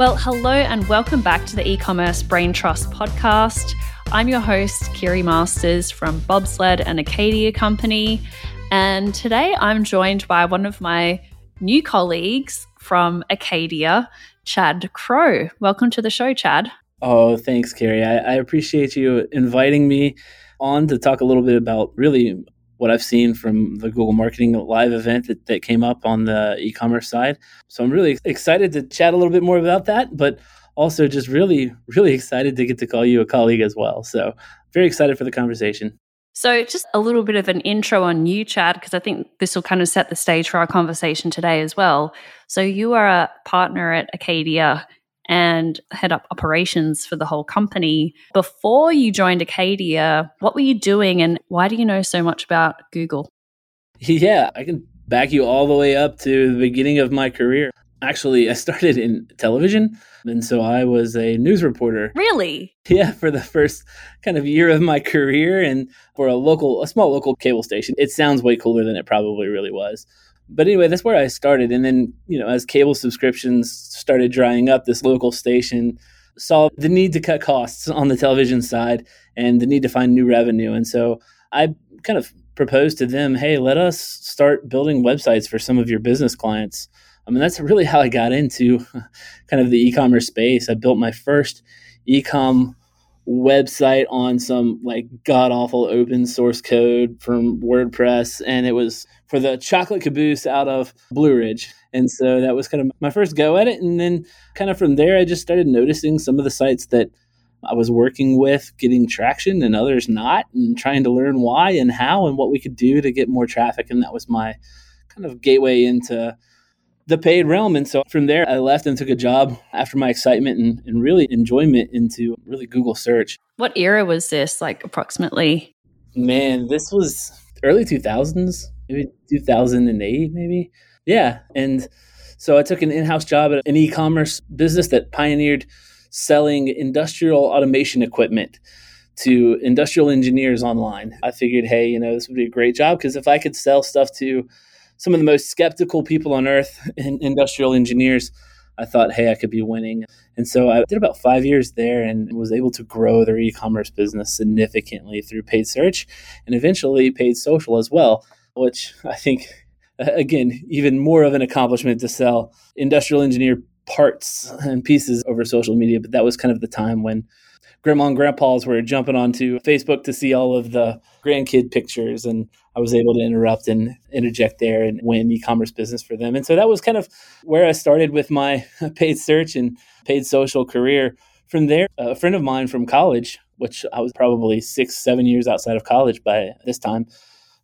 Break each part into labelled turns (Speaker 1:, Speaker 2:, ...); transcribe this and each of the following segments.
Speaker 1: Well, hello and welcome back to the e commerce brain trust podcast. I'm your host, Kiri Masters from Bobsled and Acadia Company. And today I'm joined by one of my new colleagues from Acadia, Chad Crow. Welcome to the show, Chad.
Speaker 2: Oh, thanks, Kiri. I, I appreciate you inviting me on to talk a little bit about really what I've seen from the Google Marketing Live event that, that came up on the e commerce side. So I'm really excited to chat a little bit more about that, but also just really, really excited to get to call you a colleague as well. So very excited for the conversation.
Speaker 1: So, just a little bit of an intro on you, Chad, because I think this will kind of set the stage for our conversation today as well. So, you are a partner at Acadia and head up operations for the whole company. Before you joined Acadia, what were you doing and why do you know so much about Google?
Speaker 2: Yeah, I can back you all the way up to the beginning of my career. Actually, I started in television, and so I was a news reporter.
Speaker 1: Really?
Speaker 2: Yeah, for the first kind of year of my career, and for a local, a small local cable station. It sounds way cooler than it probably really was. But anyway, that's where I started. And then, you know, as cable subscriptions started drying up, this local station saw the need to cut costs on the television side and the need to find new revenue. And so I kind of proposed to them, hey, let us start building websites for some of your business clients I mean, that's really how I got into kind of the e-commerce space. I built my first e-com website on some like god awful open source code from WordPress, and it was for the chocolate caboose out of Blue Ridge. And so that was kind of my first go at it. And then kind of from there, I just started noticing some of the sites that I was working with getting traction and others not, and trying to learn why and how and what we could do to get more traffic. And that was my kind of gateway into the paid realm. And so from there, I left and took a job after my excitement and, and really enjoyment into really Google search.
Speaker 1: What era was this, like approximately?
Speaker 2: Man, this was early 2000s, maybe 2008, maybe. Yeah. And so I took an in house job at an e commerce business that pioneered selling industrial automation equipment to industrial engineers online. I figured, hey, you know, this would be a great job because if I could sell stuff to some of the most skeptical people on earth, in industrial engineers, I thought, hey, I could be winning. And so I did about five years there and was able to grow their e commerce business significantly through paid search and eventually paid social as well, which I think, again, even more of an accomplishment to sell industrial engineer parts and pieces over social media. But that was kind of the time when grandma and grandpas were jumping onto Facebook to see all of the grandkid pictures. And I was able to interrupt and interject there and win e-commerce business for them. And so that was kind of where I started with my paid search and paid social career. From there, a friend of mine from college, which I was probably six, seven years outside of college by this time,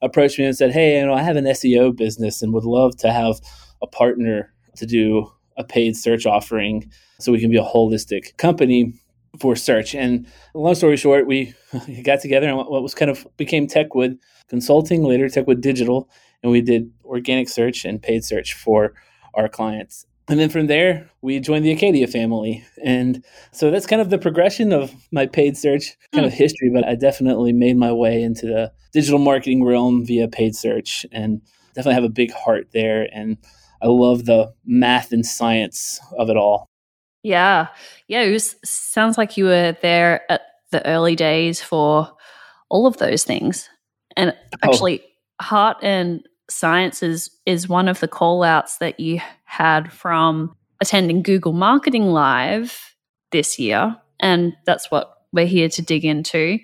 Speaker 2: approached me and said, Hey, you know, I have an SEO business and would love to have a partner to do a paid search offering so we can be a holistic company for search. And long story short, we got together and what was kind of became Techwood Consulting, later Techwood Digital, and we did organic search and paid search for our clients. And then from there, we joined the Acadia family. And so that's kind of the progression of my paid search kind of hmm. history, but I definitely made my way into the digital marketing realm via paid search and definitely have a big heart there. And I love the math and science of it all.
Speaker 1: Yeah. Yeah. It was, sounds like you were there at the early days for all of those things. And oh. actually, oh. heart and science is, is one of the call outs that you had from attending Google Marketing Live this year. And that's what we're here to dig into.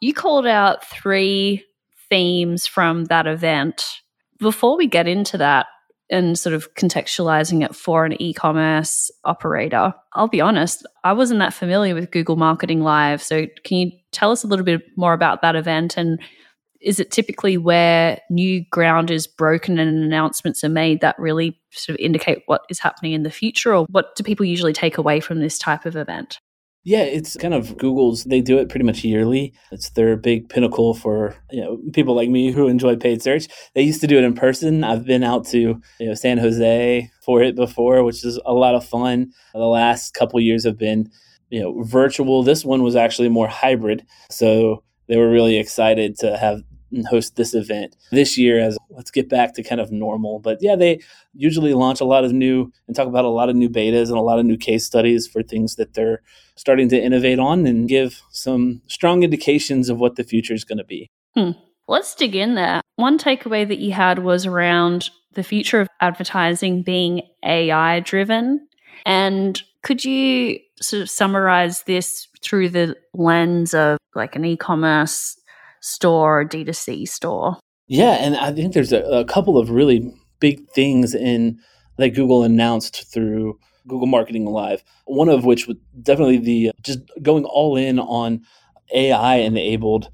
Speaker 1: You called out three themes from that event. Before we get into that, and sort of contextualizing it for an e-commerce operator. I'll be honest, I wasn't that familiar with Google Marketing Live. So can you tell us a little bit more about that event and is it typically where new ground is broken and announcements are made that really sort of indicate what is happening in the future or what do people usually take away from this type of event?
Speaker 2: Yeah, it's kind of Google's. They do it pretty much yearly. It's their big pinnacle for you know people like me who enjoy paid search. They used to do it in person. I've been out to you know San Jose for it before, which is a lot of fun. The last couple years have been you know virtual. This one was actually more hybrid, so they were really excited to have host this event this year as let's get back to kind of normal. But yeah, they usually launch a lot of new and talk about a lot of new betas and a lot of new case studies for things that they're starting to innovate on and give some strong indications of what the future is going to be.
Speaker 1: Hmm. Let's dig in there. One takeaway that you had was around the future of advertising being AI driven. And could you sort of summarize this through the lens of like an e commerce store or D2C store.
Speaker 2: Yeah, and I think there's a, a couple of really big things in that Google announced through Google Marketing Live. One of which was definitely the uh, just going all in on AI enabled.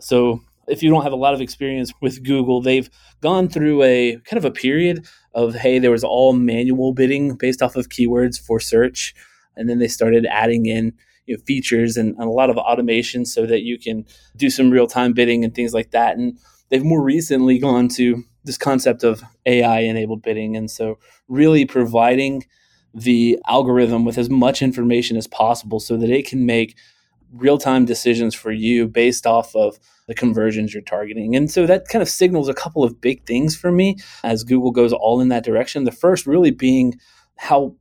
Speaker 2: So if you don't have a lot of experience with Google, they've gone through a kind of a period of hey, there was all manual bidding based off of keywords for search, and then they started adding in you know, features and, and a lot of automation so that you can do some real time bidding and things like that. And they've more recently gone to this concept of AI enabled bidding. And so, really providing the algorithm with as much information as possible so that it can make real time decisions for you based off of the conversions you're targeting. And so that kind of signals a couple of big things for me as Google goes all in that direction. The first really being how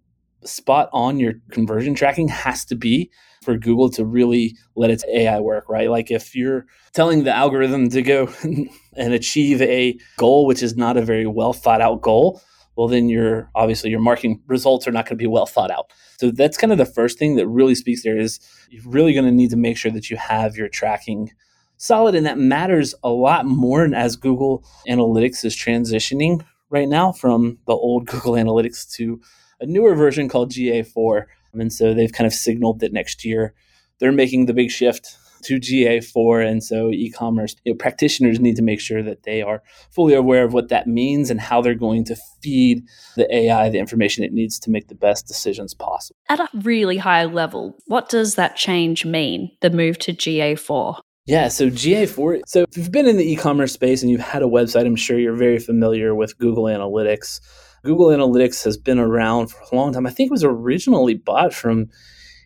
Speaker 2: spot on your conversion tracking has to be for Google to really let its AI work, right? Like if you're telling the algorithm to go and achieve a goal, which is not a very well thought out goal, well, then you're obviously your marketing results are not going to be well thought out. So that's kind of the first thing that really speaks there is you're really going to need to make sure that you have your tracking solid, and that matters a lot more as Google Analytics is transitioning right now from the old Google Analytics to a newer version called GA4. And so they've kind of signaled that next year they're making the big shift to GA4. And so e-commerce you know, practitioners need to make sure that they are fully aware of what that means and how they're going to feed the AI the information it needs to make the best decisions possible.
Speaker 1: At a really high level, what does that change mean, the move to GA4?
Speaker 2: Yeah, so GA4. So if you've been in the e-commerce space and you've had a website, I'm sure you're very familiar with Google Analytics. Google Analytics has been around for a long time. I think it was originally bought from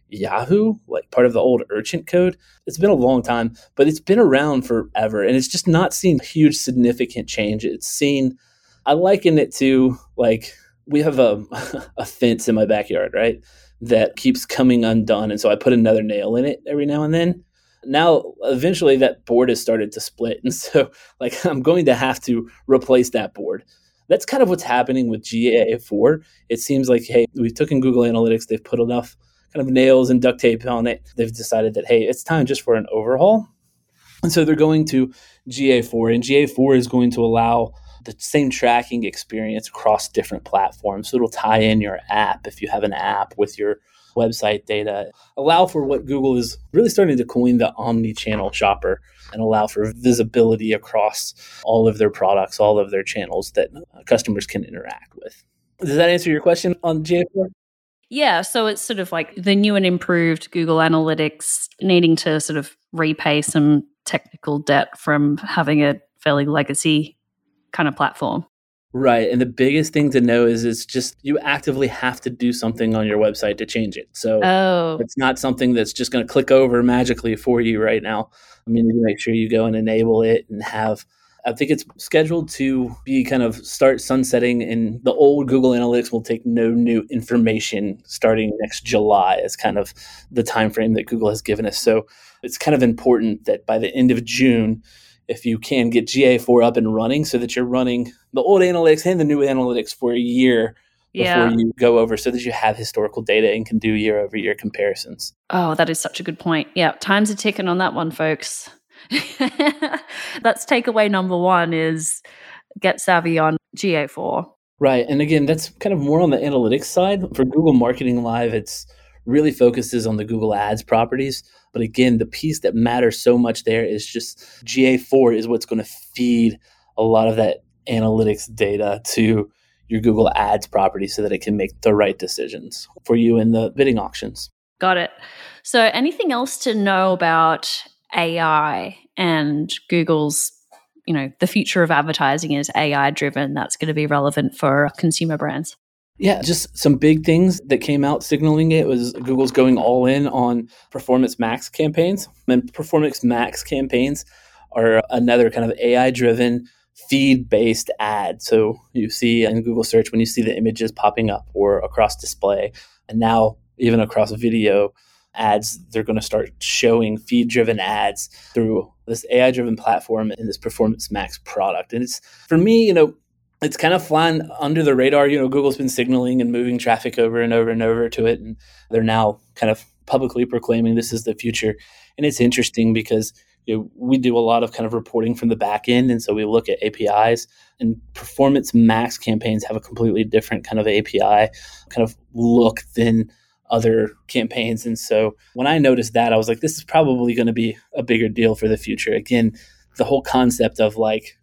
Speaker 2: Yahoo, like part of the old Urchin code. It's been a long time, but it's been around forever and it's just not seen huge significant change. It's seen I liken it to like we have a a fence in my backyard, right? That keeps coming undone and so I put another nail in it every now and then. Now eventually that board has started to split and so like I'm going to have to replace that board that's kind of what's happening with GA4. It seems like, hey, we've taken Google Analytics, they've put enough kind of nails and duct tape on it. They've decided that, hey, it's time just for an overhaul. And so they're going to GA4, and GA4 is going to allow the same tracking experience across different platforms. So it'll tie in your app if you have an app with your website data, allow for what Google is really starting to coin the omni channel shopper and allow for visibility across all of their products, all of their channels that uh, customers can interact with. Does that answer your question on GA4?
Speaker 1: Yeah, so it's sort of like the new and improved Google Analytics needing to sort of repay some technical debt from having a fairly legacy kind of platform.
Speaker 2: Right. And the biggest thing to know is it's just you actively have to do something on your website to change it. So
Speaker 1: oh.
Speaker 2: it's not something that's just going to click over magically for you right now. I mean, you make sure you go and enable it and have I think it's scheduled to be kind of start sunsetting and the old Google Analytics will take no new information starting next July Is kind of the time frame that Google has given us. So it's kind of important that by the end of June if you can get GA4 up and running so that you're running the old analytics and the new analytics for a year
Speaker 1: yeah.
Speaker 2: before you go over so that you have historical data and can do year over year comparisons.
Speaker 1: Oh, that is such a good point. Yeah, time's are ticking on that one, folks. that's takeaway number one is get savvy on GA4.
Speaker 2: Right. And again, that's kind of more on the analytics side. For Google Marketing Live, it's really focuses on the Google Ads properties. But again, the piece that matters so much there is just GA4 is what's going to feed a lot of that analytics data to your Google Ads property so that it can make the right decisions for you in the bidding auctions.
Speaker 1: Got it. So, anything else to know about AI and Google's, you know, the future of advertising is AI driven that's going to be relevant for consumer brands?
Speaker 2: Yeah, just some big things that came out signaling it was Google's going all in on Performance Max campaigns. And Performance Max campaigns are another kind of AI driven feed based ad. So you see in Google search when you see the images popping up or across display, and now even across video ads, they're going to start showing feed driven ads through this AI driven platform and this Performance Max product. And it's for me, you know, it's kind of flying under the radar. You know, Google's been signaling and moving traffic over and over and over to it. And they're now kind of publicly proclaiming this is the future. And it's interesting because you know, we do a lot of kind of reporting from the back end. And so we look at APIs and performance max campaigns have a completely different kind of API kind of look than other campaigns. And so when I noticed that, I was like, this is probably going to be a bigger deal for the future. Again, the whole concept of like,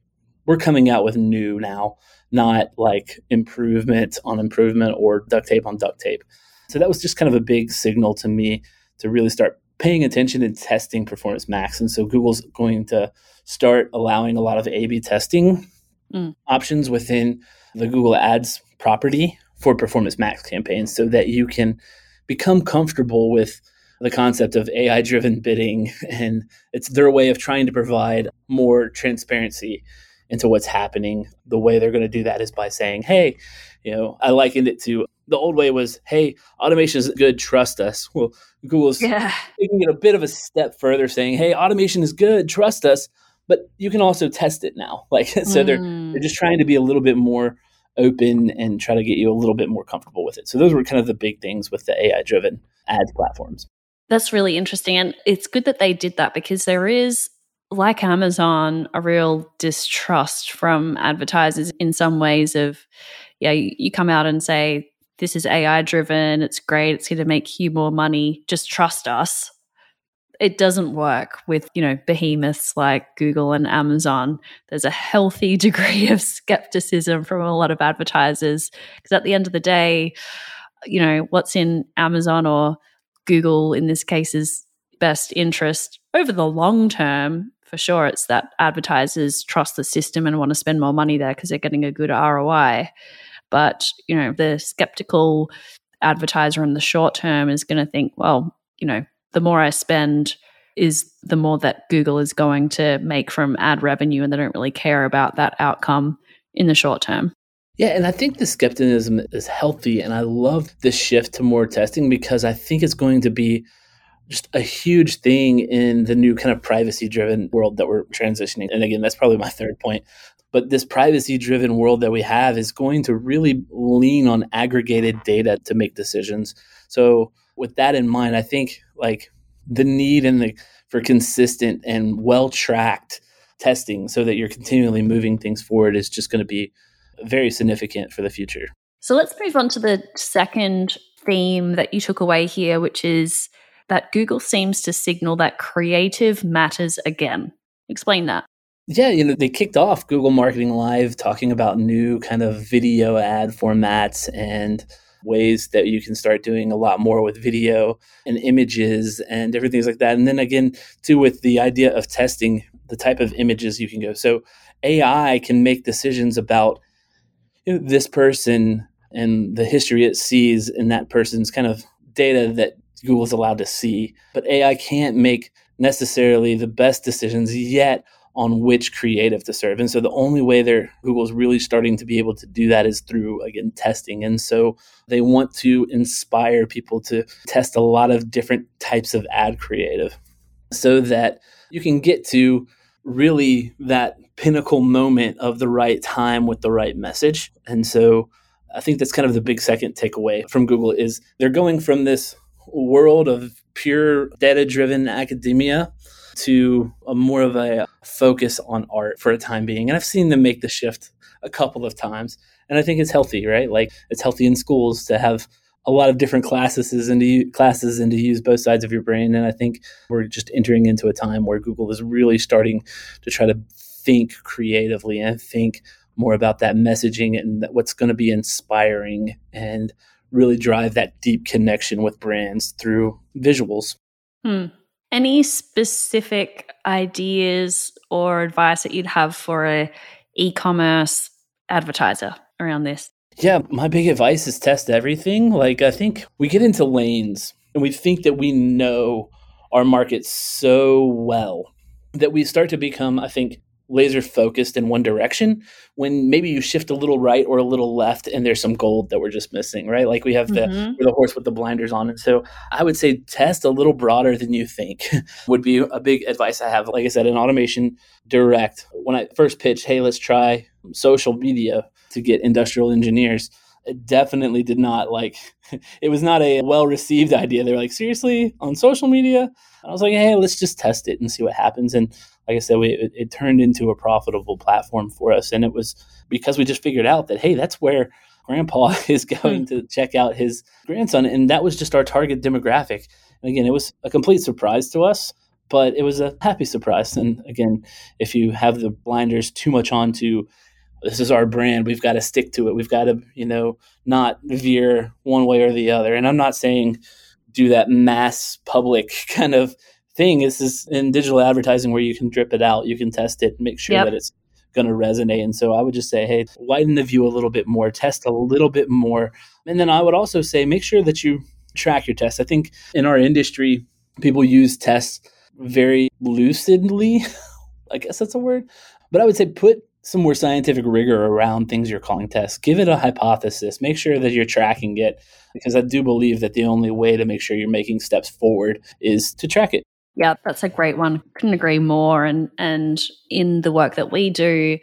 Speaker 2: we're coming out with new now, not like improvement on improvement or duct tape on duct tape. So that was just kind of a big signal to me to really start paying attention and testing Performance Max. And so Google's going to start allowing a lot of A B testing mm. options within the Google Ads property for Performance Max campaigns so that you can become comfortable with the concept of AI driven bidding. And it's their way of trying to provide more transparency into what's happening. The way they're going to do that is by saying, hey, you know, I likened it to the old way was, hey, automation is good, trust us. Well, Google's yeah. taking it a bit of a step further, saying, hey, automation is good, trust us, but you can also test it now. Like, so mm. they're they're just trying to be a little bit more open and try to get you a little bit more comfortable with it. So those were kind of the big things with the AI driven ads platforms.
Speaker 1: That's really interesting. And it's good that they did that because there is like Amazon, a real distrust from advertisers in some ways of, yeah, you, you come out and say, this is AI driven, it's great, it's going to make you more money, just trust us. It doesn't work with, you know, behemoths like Google and Amazon. There's a healthy degree of skepticism from a lot of advertisers because at the end of the day, you know, what's in Amazon or Google in this case's best interest over the long term for sure it's that advertisers trust the system and want to spend more money there because they're getting a good ROI. But, you know, the skeptical advertiser in the short term is going to think, well, you know, the more I spend is the more that Google is going to make from ad revenue and they don't really care about that outcome in the short term.
Speaker 2: Yeah, and I think the skepticism is healthy and I love this shift to more testing because I think it's going to be just a huge thing in the new kind of privacy driven world that we're transitioning. And again, that's probably my third point. But this privacy driven world that we have is going to really lean on aggregated data to make decisions. So, with that in mind, I think like the need and the for consistent and well tracked testing so that you're continually moving things forward is just going to be very significant for the future.
Speaker 1: So let's move on to the second theme that you took away here, which is that Google seems to signal that creative matters again. Explain that.
Speaker 2: Yeah, you know, they kicked off Google Marketing Live talking about new kind of video ad formats and ways that you can start doing a lot more with video and images and different things like that. And then again, too, with the idea of testing the type of images you can go. So AI can make decisions about you know, this person and the history it sees in that person's kind of data that Google's allowed to see. But AI can't make necessarily the best decisions yet on which creative to serve. And so the only way there Google's really starting to be able to do that is through again testing. And so they want to inspire people to test a lot of different types of ad creative so that you can get to really that pinnacle moment of the right time with the right message. And so I think that's kind of the big second takeaway from Google is they're going from this world of pure data driven academia to a more of a focus on art for a time being. And I've seen them make the shift a couple of times. And I think it's healthy, right? Like it's healthy in schools to have a lot of different classes and to classes and to use both sides of your brain. And I think we're just entering into a time where Google is really starting to try to think creatively and think more about that messaging and what's going to be inspiring and really drive that deep connection with brands through visuals.
Speaker 1: Hmm. Any specific ideas or advice that you'd have for a e-commerce advertiser around this?
Speaker 2: Yeah, my big advice is test everything. Like I think we get into lanes and we think that we know our market so well that we start to become, I think, laser focused in one direction when maybe you shift a little right or a little left and there's some gold that we're just missing right? Like we have the mm-hmm. the horse with the blinders on. And so i would say test a little broader than you think would be a big advice i have. Like i said in automation direct. When i first pitched hey let's try social media to get industrial engineers it definitely did not like it was not a well received idea they were like seriously on social media and i was like hey let's just test it and see what happens and like I said, we, it, it turned into a profitable platform for us. And it was because we just figured out that, hey, that's where grandpa is hmm. going to check out his grandson. And that was just our target demographic. And again, it was a complete surprise to us, but it was a happy surprise. And again, if you have the blinders too much onto this is our brand, we've got to stick to it. We've got to, you know, not veer one way or the other. And I'm not saying do that mass public kind of thing. This is in digital advertising where you can drip it out, you can test it, make sure yep. that it's going to resonate. And so I would just say, hey, widen the view a little bit more, test a little bit more. And then I would also say, make sure that you track your tests. I think in our industry, people use tests very lucidly. I guess that's a word. But I would say put some more scientific rigor around things you're calling tests. Give it a hypothesis. Make sure that you're tracking it because I do believe that the only way to make sure you're making steps forward is to track it.
Speaker 1: Yeah, that's a great one. Couldn't agree more. And and in the work that we do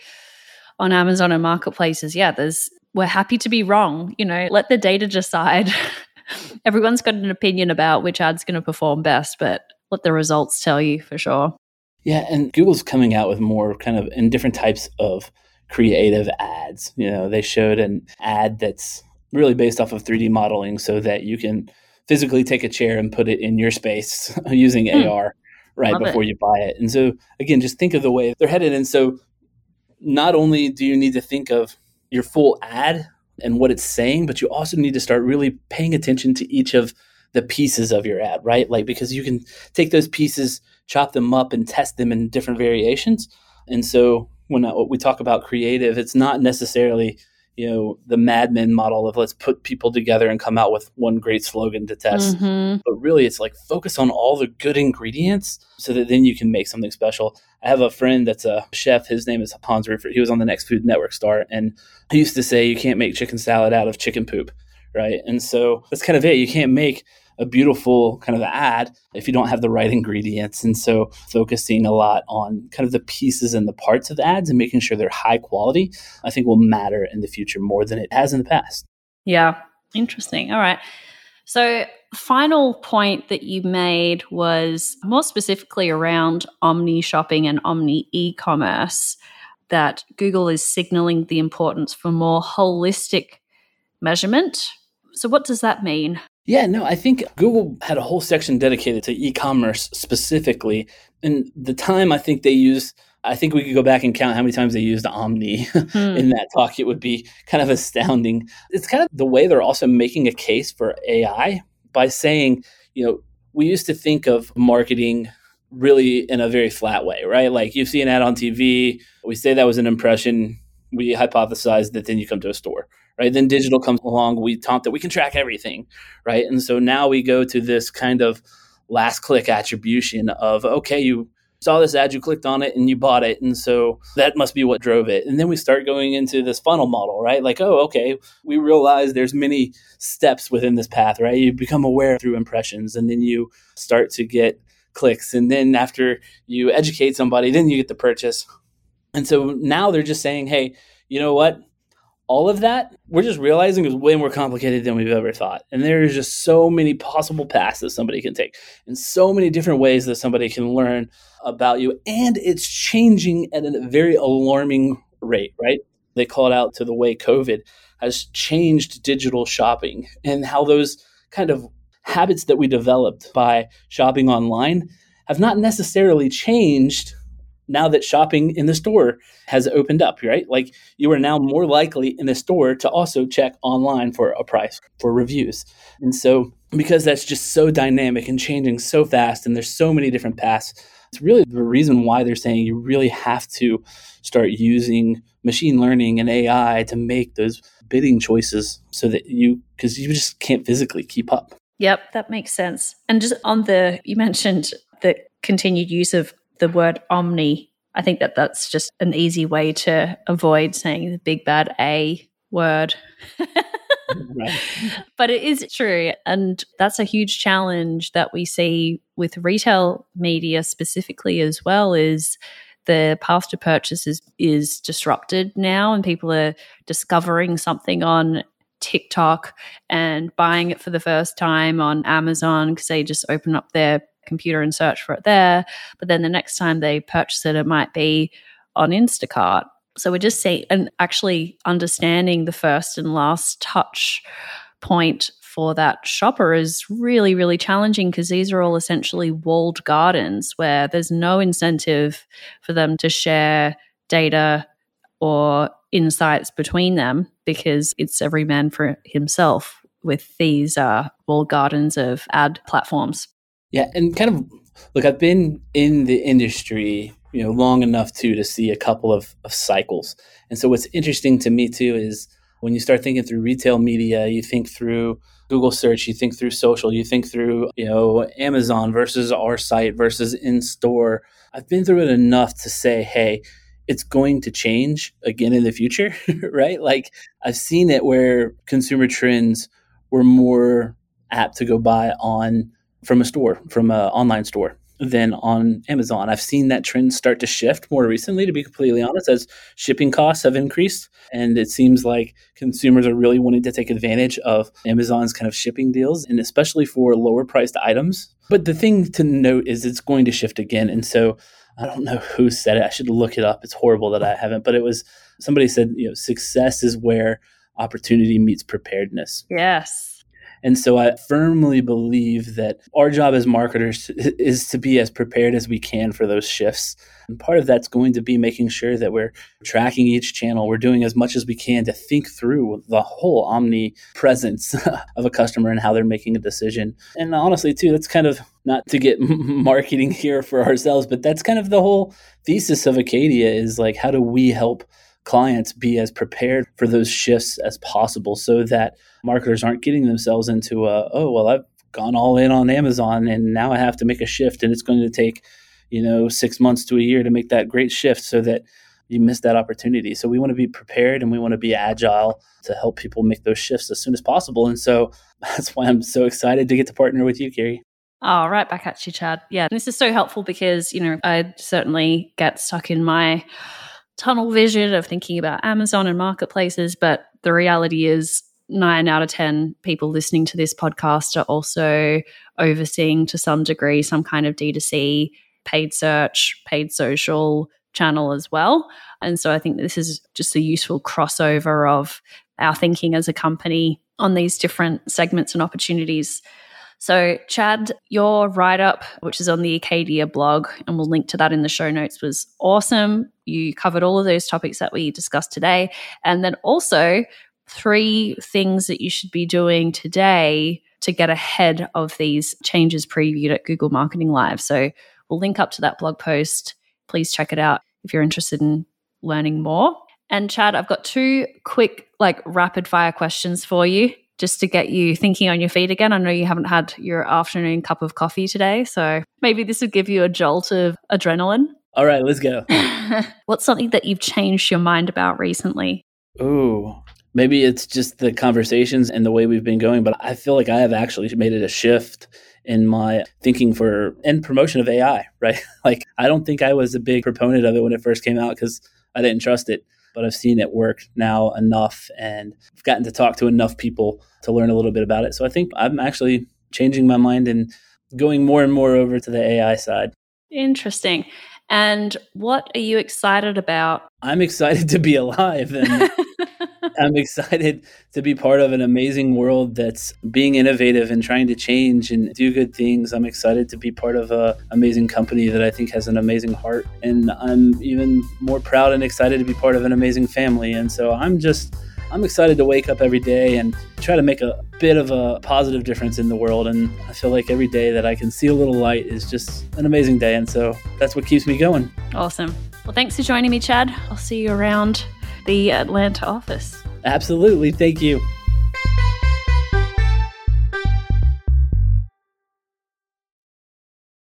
Speaker 1: on Amazon and marketplaces, yeah, there's we're happy to be wrong. You know, let the data decide. Everyone's got an opinion about which ad's going to perform best, but let the results tell you for sure.
Speaker 2: Yeah, and Google's coming out with more kind of in different types of creative ads. You know, they showed an ad that's really based off of 3D modeling so that you can physically take a chair and put it in your space using hmm. AR right Love before it. you buy it. And so again, just think of the way they're headed. And so not only do you need to think of your full ad and what it's saying, but you also need to start really paying attention to each of the pieces of your ad, right? Like because you can take those pieces, chop them up, and test them in different variations. And so when we talk about creative, it's not necessarily you know the Mad Men model of let's put people together and come out with one great slogan to test. Mm-hmm. But really, it's like focus on all the good ingredients so that then you can make something special. I have a friend that's a chef. His name is Hans Rueffert. He was on the Next Food Network star, and he used to say you can't make chicken salad out of chicken poop, right? And so that's kind of it. You can't make a beautiful kind of ad if you don't have the right ingredients. And so focusing a lot on kind of the pieces and the parts of the ads and making sure they're high quality, I think will matter in the future more than it has in the past.
Speaker 1: Yeah. Interesting. All right. So, final point that you made was more specifically around omni shopping and omni e commerce, that Google is signaling the importance for more holistic measurement. So, what does that mean?
Speaker 2: Yeah, no, I think Google had a whole section dedicated to e commerce specifically. And the time I think they used, I think we could go back and count how many times they used Omni hmm. in that talk. It would be kind of astounding. It's kind of the way they're also making a case for AI by saying, you know, we used to think of marketing really in a very flat way, right? Like you see an ad on TV, we say that was an impression, we hypothesize that then you come to a store right? Then digital comes along. We taunt that we can track everything, right? And so now we go to this kind of last click attribution of, okay, you saw this ad, you clicked on it, and you bought it. And so that must be what drove it. And then we start going into this funnel model, right? Like, oh, okay, we realize there's many steps within this path, right? You become aware through impressions, and then you start to get clicks. And then after you educate somebody, then you get the purchase. And so now they're just saying, hey, you know what? All of that, we're just realizing is way more complicated than we've ever thought. And there's just so many possible paths that somebody can take and so many different ways that somebody can learn about you. And it's changing at a very alarming rate, right? They call it out to the way COVID has changed digital shopping and how those kind of habits that we developed by shopping online have not necessarily changed now that shopping in the store has opened up, right? Like you are now more likely in the store to also check online for a price, for reviews. And so, because that's just so dynamic and changing so fast, and there's so many different paths, it's really the reason why they're saying you really have to start using machine learning and AI to make those bidding choices so that you, because you just can't physically keep up.
Speaker 1: Yep, that makes sense. And just on the, you mentioned the continued use of the word omni. I think that that's just an easy way to avoid saying the big bad A word. right. But it is true. And that's a huge challenge that we see with retail media specifically as well is the path to purchase is, is disrupted now and people are discovering something on TikTok and buying it for the first time on Amazon because they just open up their computer and search for it there. But then the next time they purchase it, it might be on Instacart. So we're just seeing and actually understanding the first and last touch point for that shopper is really, really challenging because these are all essentially walled gardens where there's no incentive for them to share data or insights between them because it's every man for himself with these uh, walled gardens of ad platforms.
Speaker 2: Yeah, and kind of look, I've been in the industry, you know, long enough too to see a couple of, of cycles. And so what's interesting to me too is when you start thinking through retail media, you think through Google search, you think through social, you think through, you know, Amazon versus our site versus in store. I've been through it enough to say, hey, it's going to change again in the future, right? Like I've seen it where consumer trends were more apt to go buy on from a store, from an online store than on Amazon. I've seen that trend start to shift more recently, to be completely honest, as shipping costs have increased. And it seems like consumers are really wanting to take advantage of Amazon's kind of shipping deals, and especially for lower priced items. But the thing to note is it's going to shift again. And so I don't know who said it. I should look it up. It's horrible that I haven't, but it was somebody said, you know, success is where opportunity meets preparedness.
Speaker 1: Yes.
Speaker 2: And so I firmly believe that our job as marketers is to be as prepared as we can for those shifts. And part of that's going to be making sure that we're tracking each channel. We're doing as much as we can to think through the whole omni presence of a customer and how they're making a decision. And honestly, too, that's kind of not to get marketing here for ourselves, but that's kind of the whole thesis of Acadia is like, how do we help clients be as prepared for those shifts as possible so that marketers aren't getting themselves into a, oh, well, I've gone all in on Amazon and now I have to make a shift and it's going to take, you know, six months to a year to make that great shift so that you miss that opportunity. So we want to be prepared and we want to be agile to help people make those shifts as soon as possible. And so that's why I'm so excited to get to partner with you, Kiri.
Speaker 1: Oh, right back at you, Chad. Yeah, this is so helpful because, you know, I certainly get stuck in my tunnel vision of thinking about Amazon and marketplaces, but the reality is nine out of 10 people listening to this podcast are also overseeing to some degree some kind of D2C, paid search, paid social channel as well. And so I think this is just a useful crossover of our thinking as a company on these different segments and opportunities. So, Chad, your write up, which is on the Acadia blog, and we'll link to that in the show notes, was awesome. You covered all of those topics that we discussed today. And then also, three things that you should be doing today to get ahead of these changes previewed at Google Marketing Live. So, we'll link up to that blog post. Please check it out if you're interested in learning more. And Chad, I've got two quick, like rapid fire questions for you just to get you thinking on your feet again. I know you haven't had your afternoon cup of coffee today, so maybe this would give you a jolt of adrenaline.
Speaker 2: All right, let's go.
Speaker 1: What's something that you've changed your mind about recently?
Speaker 2: Ooh, maybe it's just the conversations and the way we've been going, but I feel like I have actually made it a shift in my thinking for and promotion of AI, right? like I don't think I was a big proponent of it when it first came out because I didn't trust it but I've seen it work now enough and I've gotten to talk to enough people to learn a little bit about it. So I think I'm actually changing my mind and going more and more over to the AI side.
Speaker 1: Interesting. And what are you excited about?
Speaker 2: I'm excited to be alive and I'm excited to be part of an amazing world that's being innovative and trying to change and do good things. I'm excited to be part of an amazing company that I think has an amazing heart. And I'm even more proud and excited to be part of an amazing family. And so I'm just I'm excited to wake up every day and try to make a bit of a positive difference in the world. And I feel like every day that I can see a little light is just an amazing day. And so that's what keeps me going.
Speaker 1: Awesome. Well, thanks for joining me, Chad. I'll see you around the Atlanta office.
Speaker 2: Absolutely. Thank you.